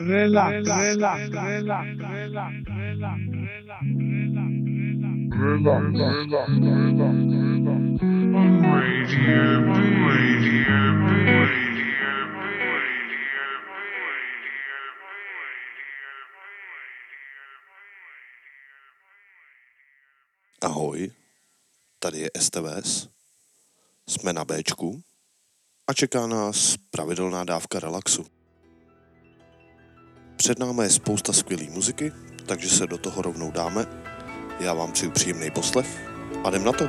relax, relax, relax, relax, relax, relax, Radio B, Radio B. Ahoj, tady je STVS. Jsme na Bčku a čeká nás pravidelná dávka relaxu. Před námi je spousta skvělé muziky, takže se do toho rovnou dáme. Já vám přeju příjemný poslech a jdem na to.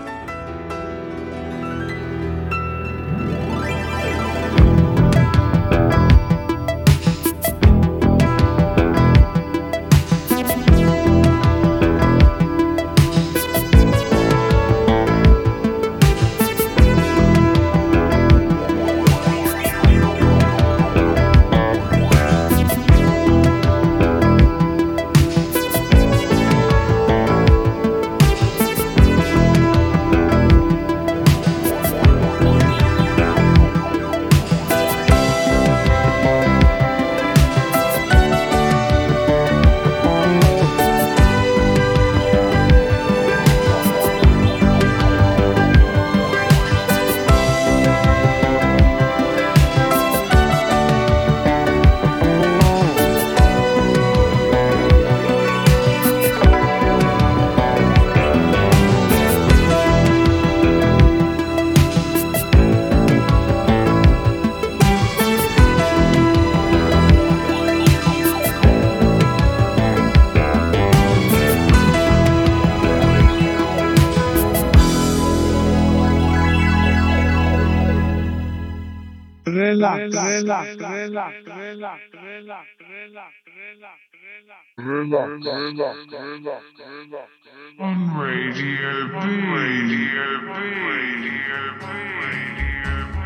On Radio B, Radio B, Radio B,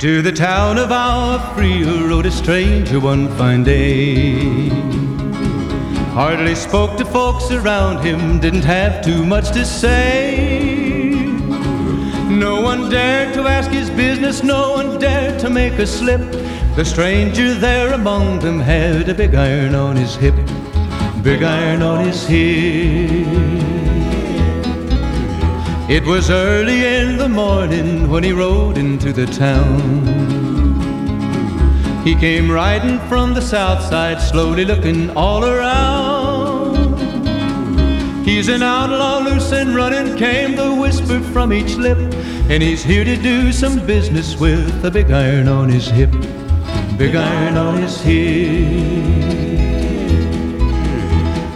To the town of Agua Fria rode a stranger one fine day. Hardly spoke to folks around him, didn't have too much to say. No one dared to ask his business, no one dared to make a slip. The stranger there among them had a big iron on his hip, big iron on his hip. It was early in the morning when he rode into the town. He came riding from the south side, slowly looking all around. He's an outlaw, loose and running, came the whisper from each lip. And he's here to do some business with a big iron on his hip, big iron on his hip.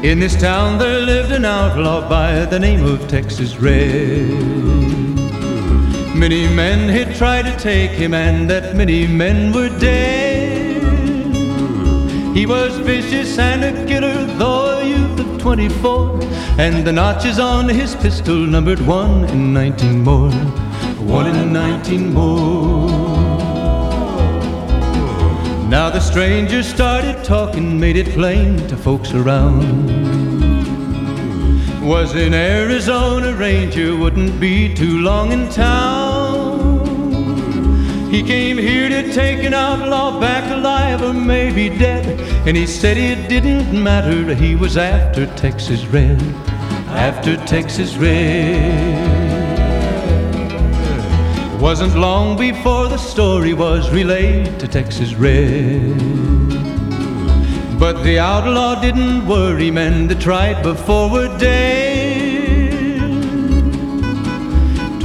In this town there lived an outlaw by the name of Texas Red. Many men had tried to take him, and that many men were dead. He was vicious and a killer, though 24, and the notches on his pistol numbered one in 19 more, one in 19 more. Now the stranger started talking, made it plain to folks around. Was an Arizona Ranger, wouldn't be too long in town. He came here to take an outlaw back alive or maybe dead. And he said it didn't matter, he was after Texas Red, after Texas Red. It Wasn't long before the story was relayed to Texas Red. But the outlaw didn't worry men that tried before were dead.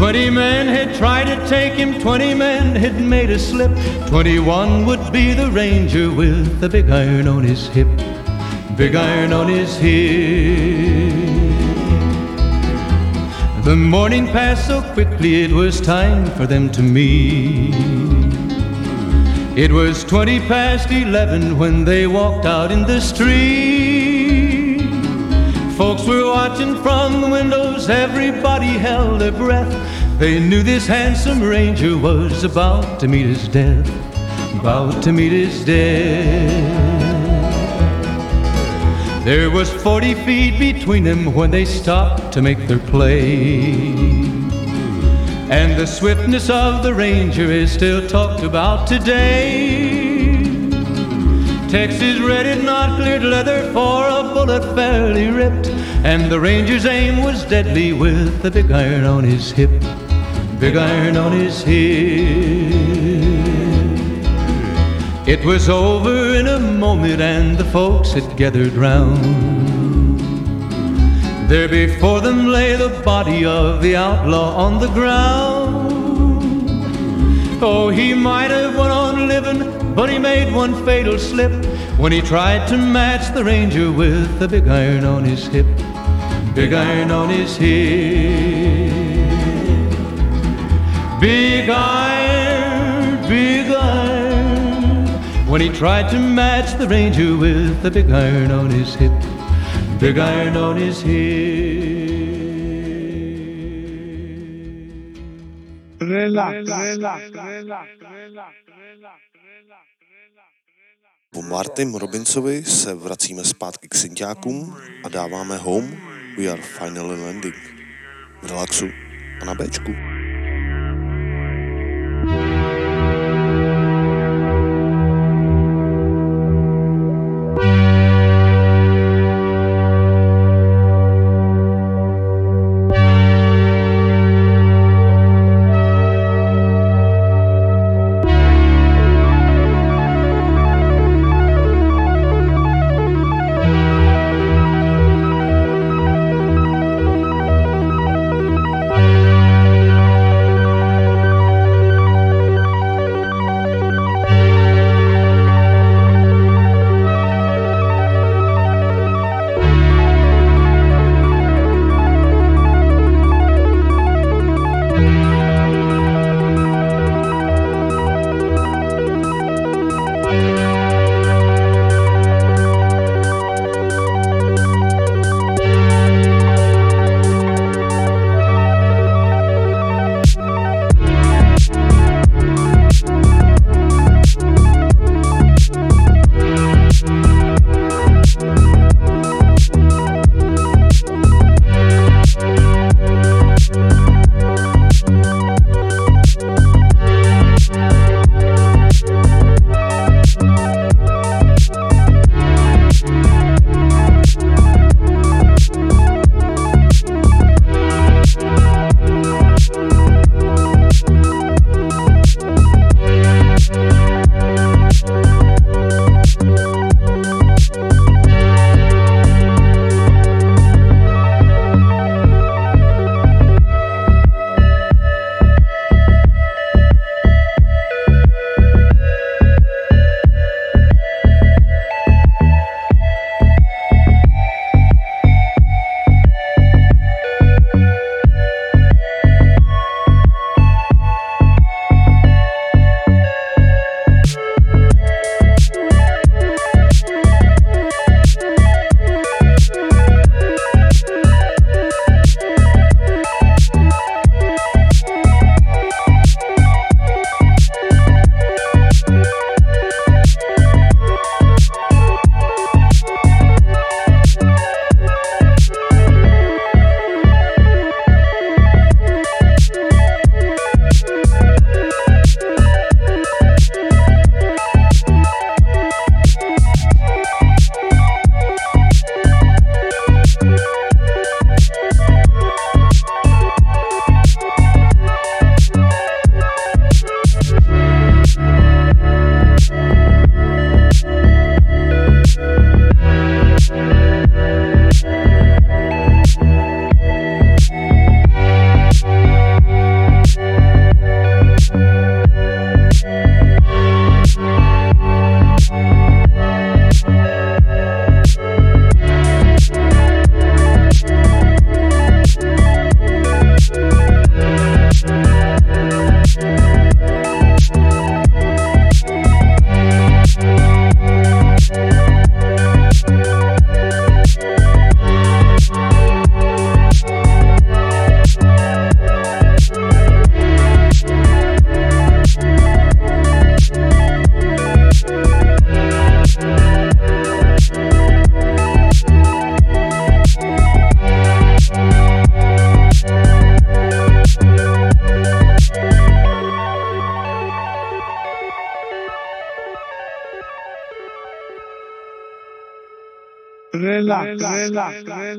Twenty men had tried to take him, twenty men had made a slip. Twenty-one would be the ranger with the big iron on his hip, big iron on his hip. The morning passed so quickly, it was time for them to meet. It was twenty past eleven when they walked out in the street. Folks were watching from the windows, everybody held their breath. They knew this handsome ranger was about to meet his death, about to meet his death. There was 40 feet between them when they stopped to make their play. And the swiftness of the ranger is still talked about today. Texas red had not cleared leather for a bullet fairly ripped, and the ranger's aim was deadly with the big iron on his hip, big iron on his hip. It was over in a moment, and the folks had gathered round. There before them lay the body of the outlaw on the ground. Oh, he might have went on living, but he made one fatal slip when he tried to match the ranger with the big iron on his hip. Big iron on his hip. When he tried to match the ranger with the big iron on his hip. Big iron on his hip. Relax, relax, relax, relax. Po Martym Robinsovi se vracíme zpátky k synťákům a dáváme Home We Are Finally Landing. V relaxu a na Bčku.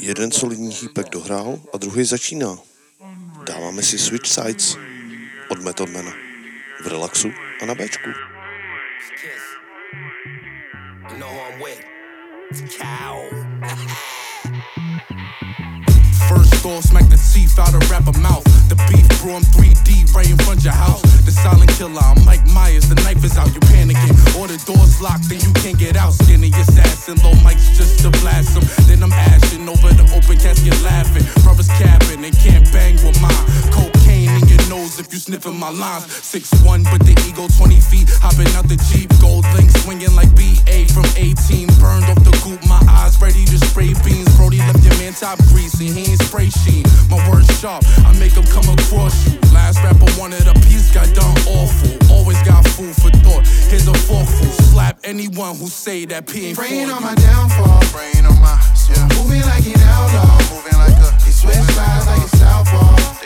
Jeden solidní hýpek dohrál a druhý začíná. Dáváme si Switch Sides od Method Mana v relaxu a na Bčku. Cow. First off, smack the teeth out of rapper mouth. The beef I'm 3D I'm Mike Myers. The knife is out, you panicking. Or the door's locked, then you can't get out. Skinny assassin, low mics just to blast. Then I'm ashing over the open casket laughing. Brothers capping, they can't bang with my your nose if you sniffing my lines. 6'1, but the ego 20 feet. Hopping out the Jeep, gold link swinging like BA from A-Team. Burned off the goop, my eyes ready to spray beans. Brody left your man top greasy, he ain't spray sheen. My words sharp, I make them come across you. Last rapper wanted a piece, got done awful. Always got food for thought. Here's a forkful. Slap anyone who say that P ain't Praying you. on my downfall. Praying on my, yeah. Moving like an outlaw. Moving like a, They switch sides like a southpaw.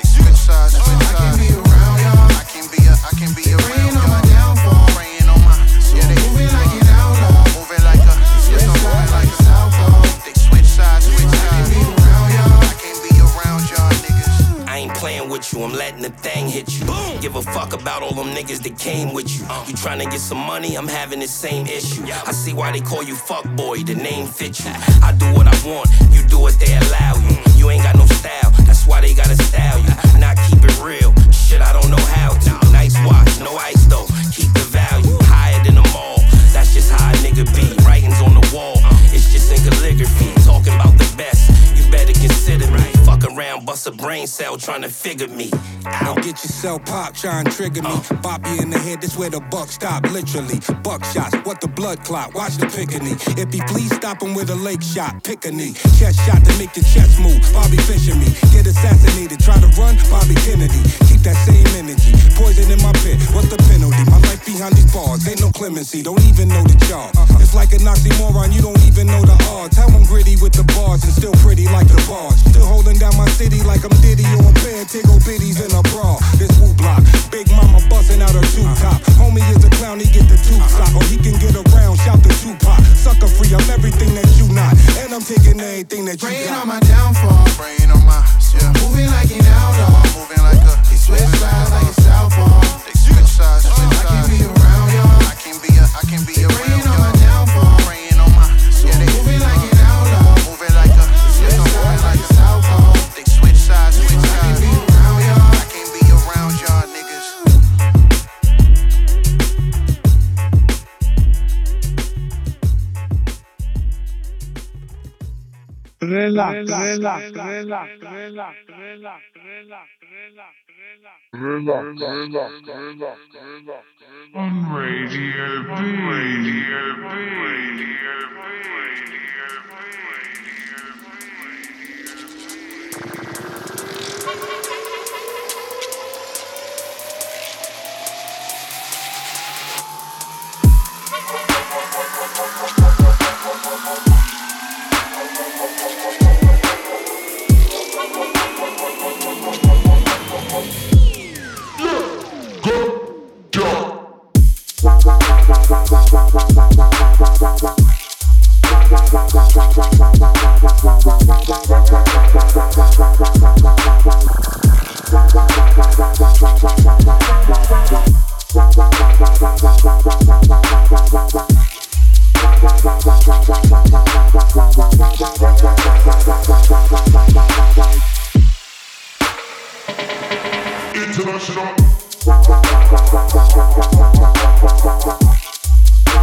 They switch sides, switch I can be around y'all. I can be a, I can be around Praying on my downfall. Praying on my, yeah, they Moving like an outlaw. moving like a, yes, I'm moving like like a southpaw. they switch sides, switch I can be around y'all. I can't be around y'all niggas. I ain't playing with you, I'm letting the thing hit you. Give a fuck about all them niggas that came with you. Uh. You tryna get some money, I'm having the same issue. I see why they call you fuck boy, the name fits you. I do what I want, you do what they allow you. You ain't got no style, that's why they gotta style you. Not keep it real, shit I don't know how to. Nice watch, no ice though, keep bust a brain cell trying to figure me. Now get yourself pop, try and trigger me. Uh. Bop you in the head, this where the buck stop, literally. Buck shots, what the blood clot, watch the pickney. If he please stop him with a lake shot, pick a knee. Chest shot to make the chest move, Bobby Fischer me. Get assassinated, try to run, Bobby Kennedy. Keep that same energy, poison in my pit, what's the penalty? My life behind these bars, ain't no clemency, don't even know the charge. Uh-huh. It's like an oxymoron, you don't even know the odds. How I'm gritty with the bars and still pretty like the bars. Still holding down my city like I'm Diddy or a pair of Tiggle Bitties in a bra. This woo block, Big Mama busting out her two top. Homie is a clown, he get the tube sock. Or oh, he can get around, shout the Tupac. Sucker free, I'm everything that you not. And I'm taking everything that you Praying got. on my downfall. Praying on my, yeah. Moving like an outlaw. Moving like a, They switch sides like Relax, relax, relax, relax, relax, relax, On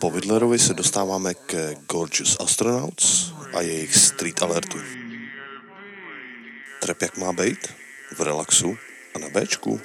Po Vidlerovi se dostáváme ke Gorgeous Astronauts a jejich Street Alertu. Trap jak má být? V relaxu a na Bčku.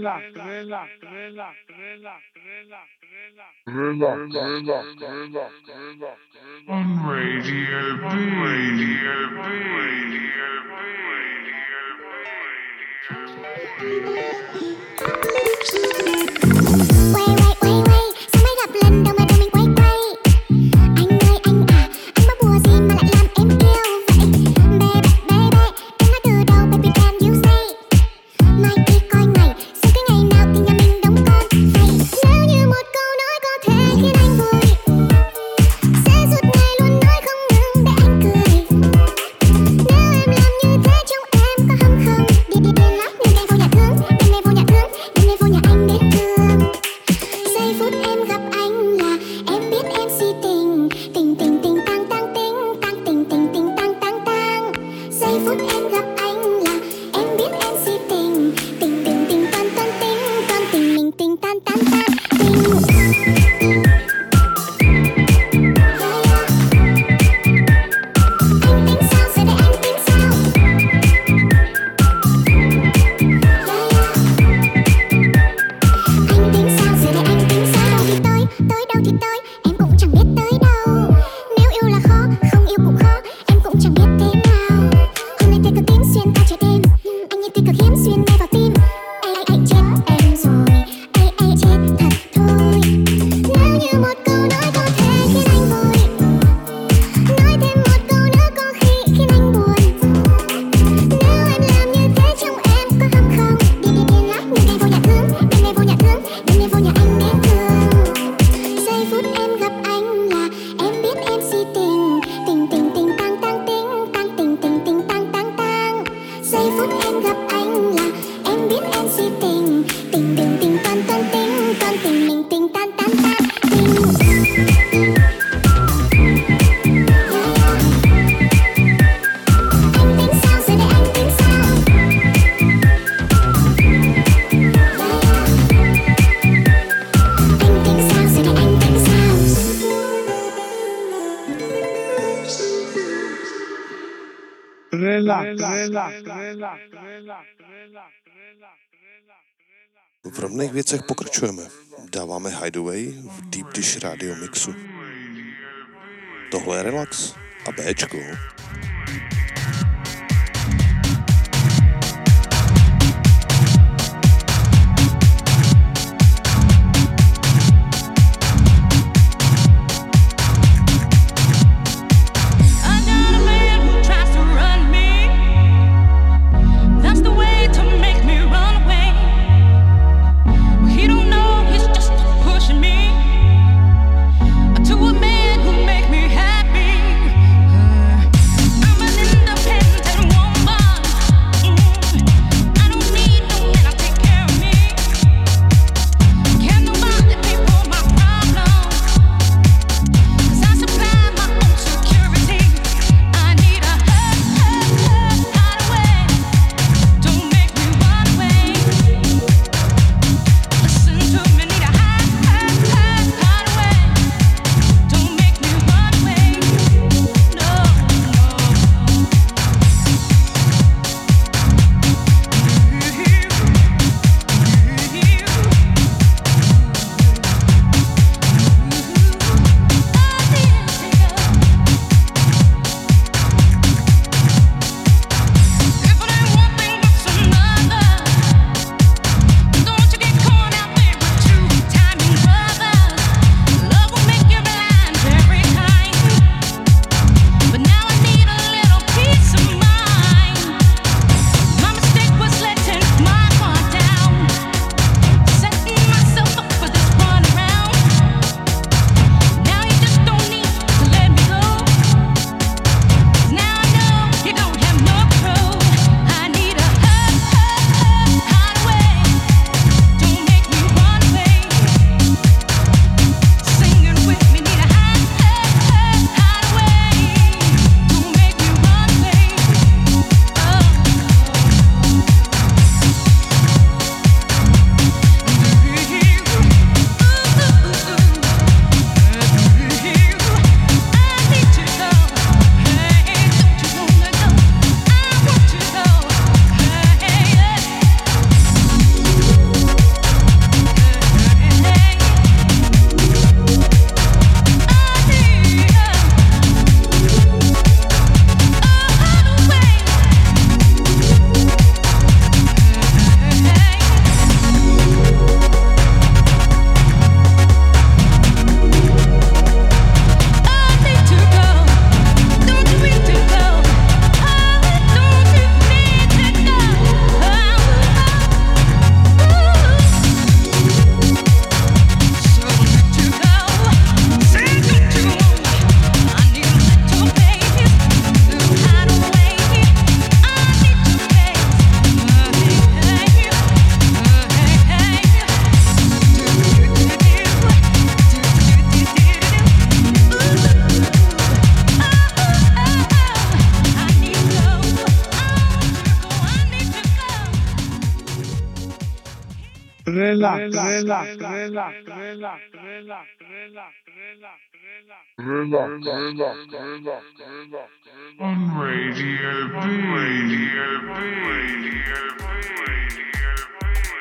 relax, relax, relax, relax, relax, relax, relax, relax, relax, on Radio B. podobných věcech pokračujeme. Dáváme Hideaway v Deep Dish Radio Mixu. Tohle je Relax a Bčko. rock, rock, rock, on Radio B, Radio B, Radio B.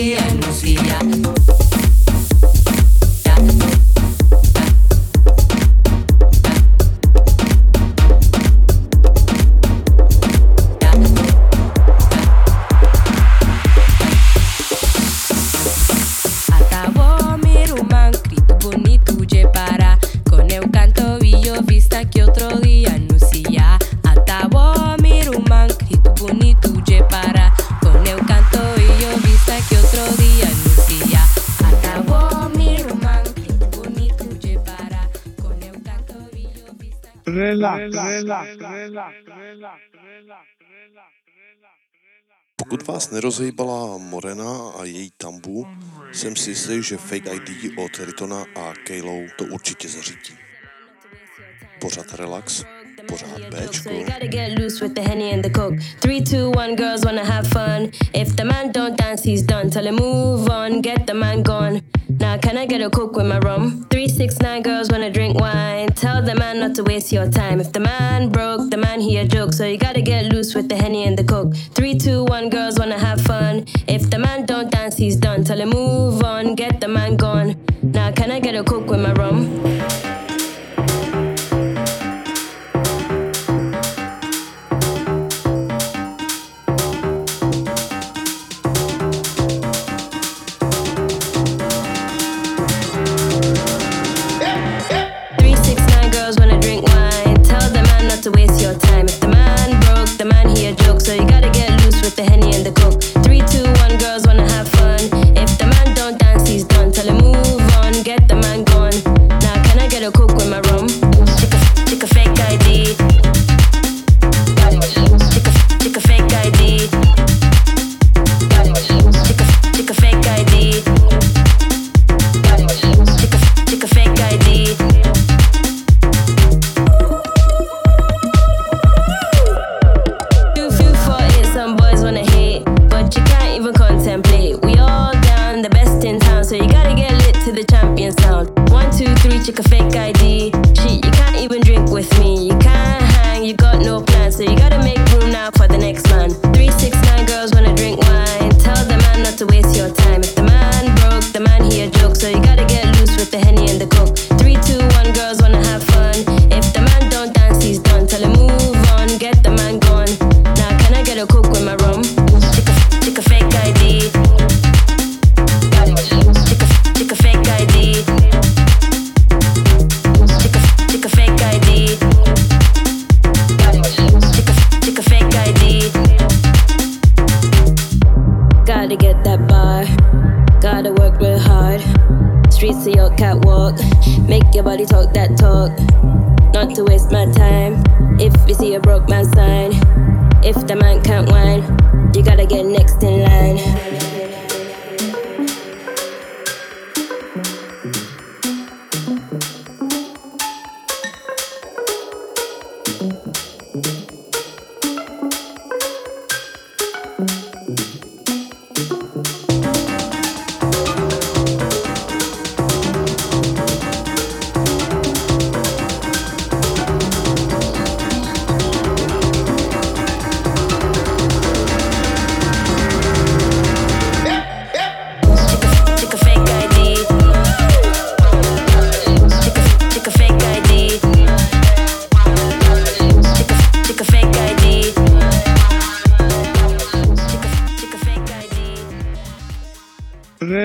día Lucía. Pokud vás nerozhejbala Morena a její tambu, jsem si jistý, že Fake ID od Ritona a Kaylow to určitě zařídí. Pořád relax, Gotta get loose with the henny and the coke. Three, two, one, girls wanna have fun. If the man don't dance, he's done. Tell him move on, get the man gone. Now, can I get a coke with my rum? 369 girls wanna drink wine. Tell the man not to waste your time. If the man broke, the man he a joke. So you gotta get loose with the henny and the coke. 321 girls wanna have fun. If the man don't dance, he's done. Tell him move on, get the man gone. Now, can I get a coke with my rum?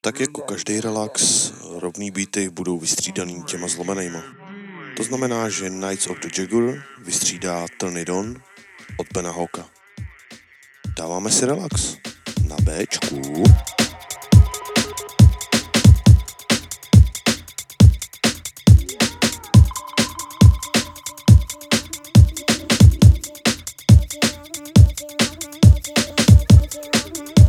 Tak jako každý relax, rovný beaty budou vystřídaný těma zlomenejma. To znamená, že Knights of the Jaguar vystřídá Tony Don od Bena Hawka. Dáváme si relax na Bčku.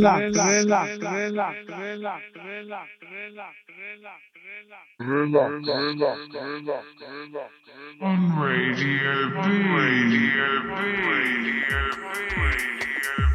relax, relax, relax, relax, relax, relax, On Radio B. Radio B. Radio B. relax, relax,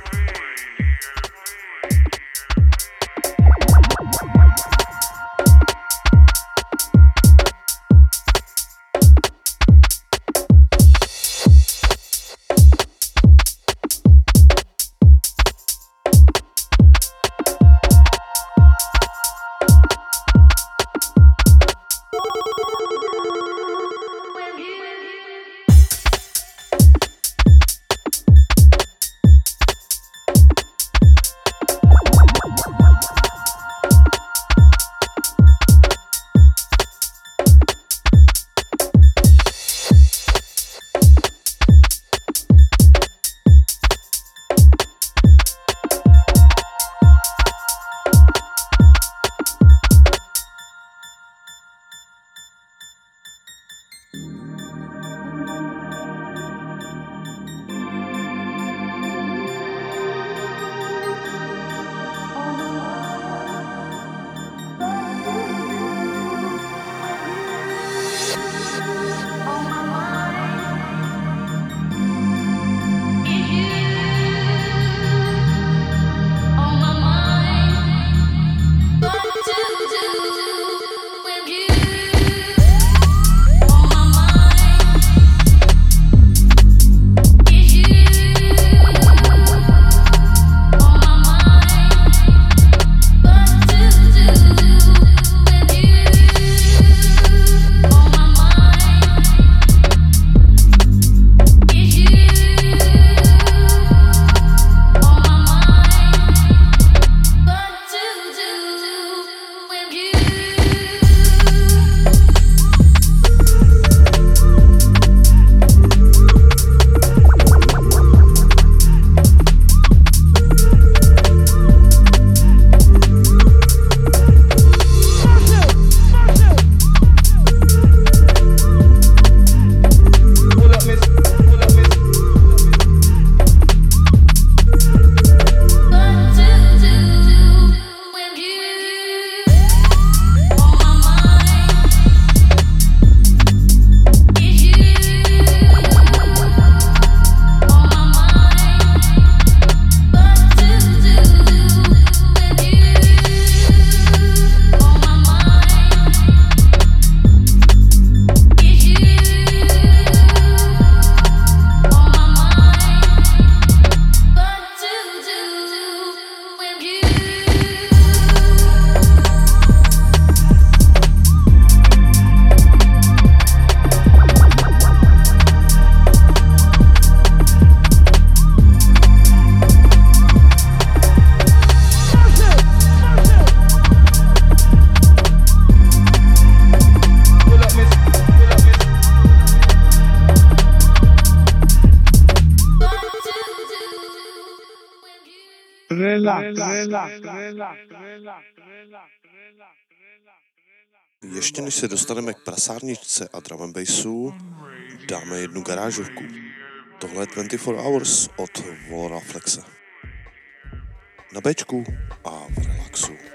Ještě než se dostaneme k prasárničce a drum bassu, dáme jednu garážovku. Tohle je 24 Hours od Volora Flexe. Na Bčku a v relaxu.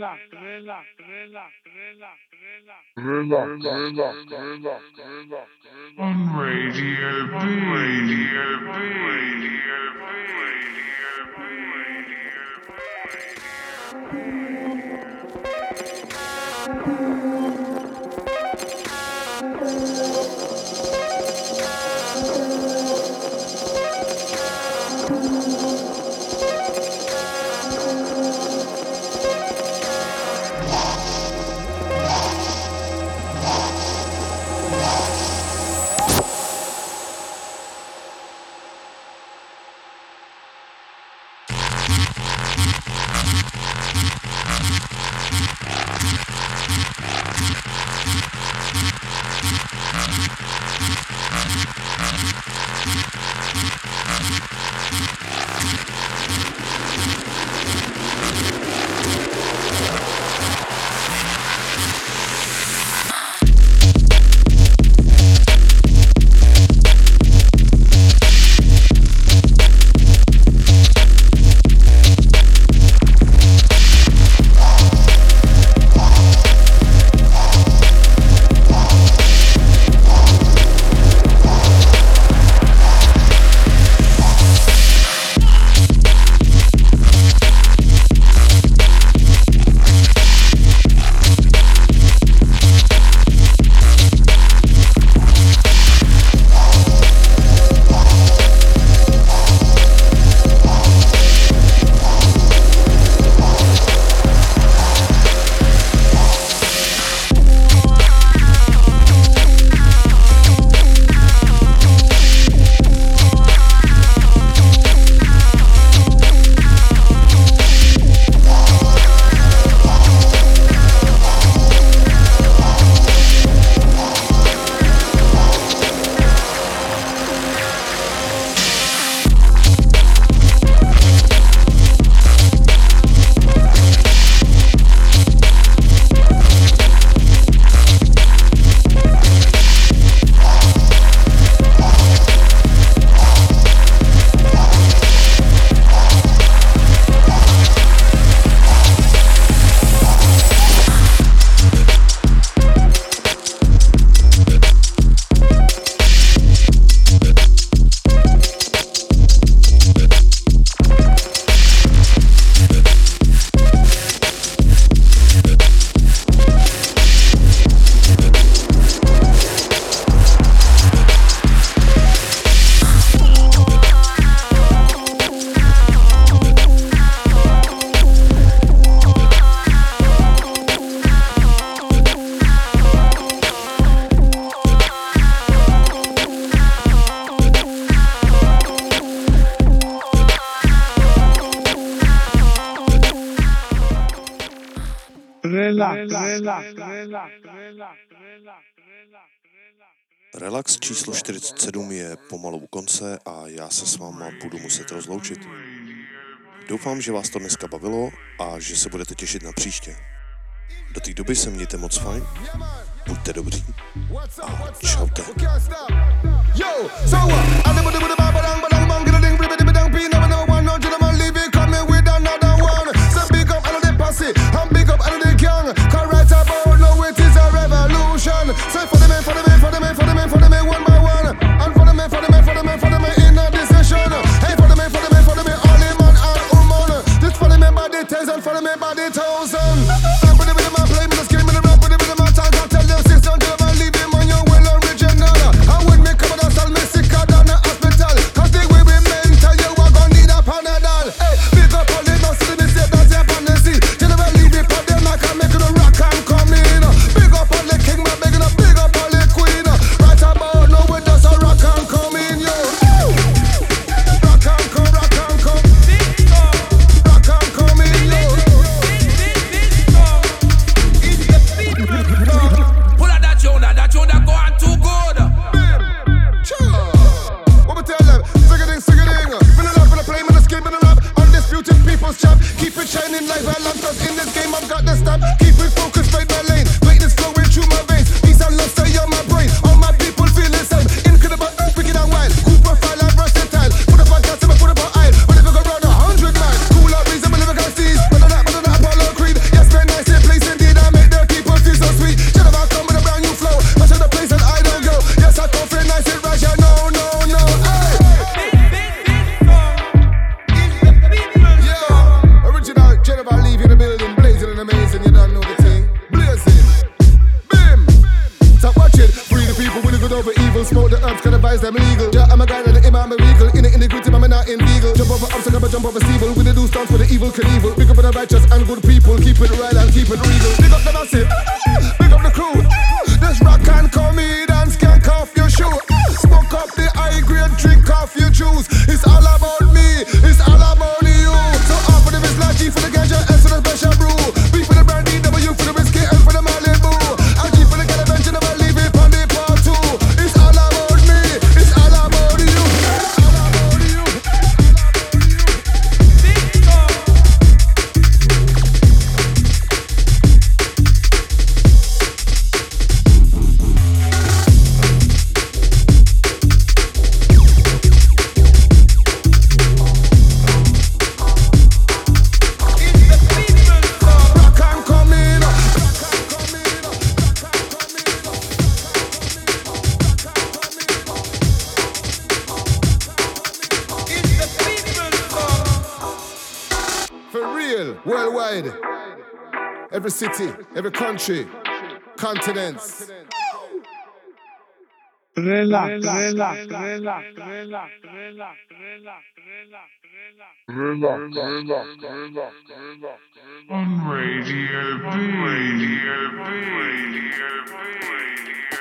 relax, relax, on Radio B, Relax číslo 47 je pomalu u konce a já se s váma budu muset rozloučit. Doufám, že vás to dneska bavilo a že se budete těšit na příště. Do té doby se mějte moc fajn, buďte dobří a čaute. me the time. stop. Country, continents. Relax, relax, relax, relax, relax, relax, On Radio B. Radio B. Radio B.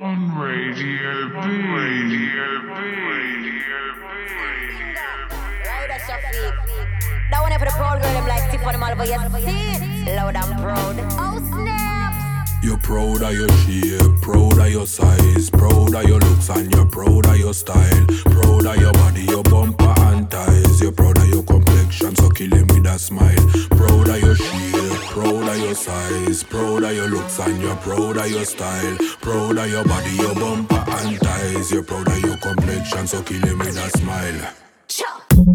On Radio B. Radio B. Radio Shafiq. That one for the proud girl, them like tip on them all over your seat. Loud and proud. Oh, snaps. You're proud of your shape, proud of your size, proud of your looks and you're proud of your style, proud of your body, your bumper and thighs. You're proud of your complexion, so kill him with a smile. Proud of your shape, proud of your size, proud of your looks and you're proud of your style. Proud of your body, your bumper and thighs. You're proud of your complexion, so kill him with a smile. One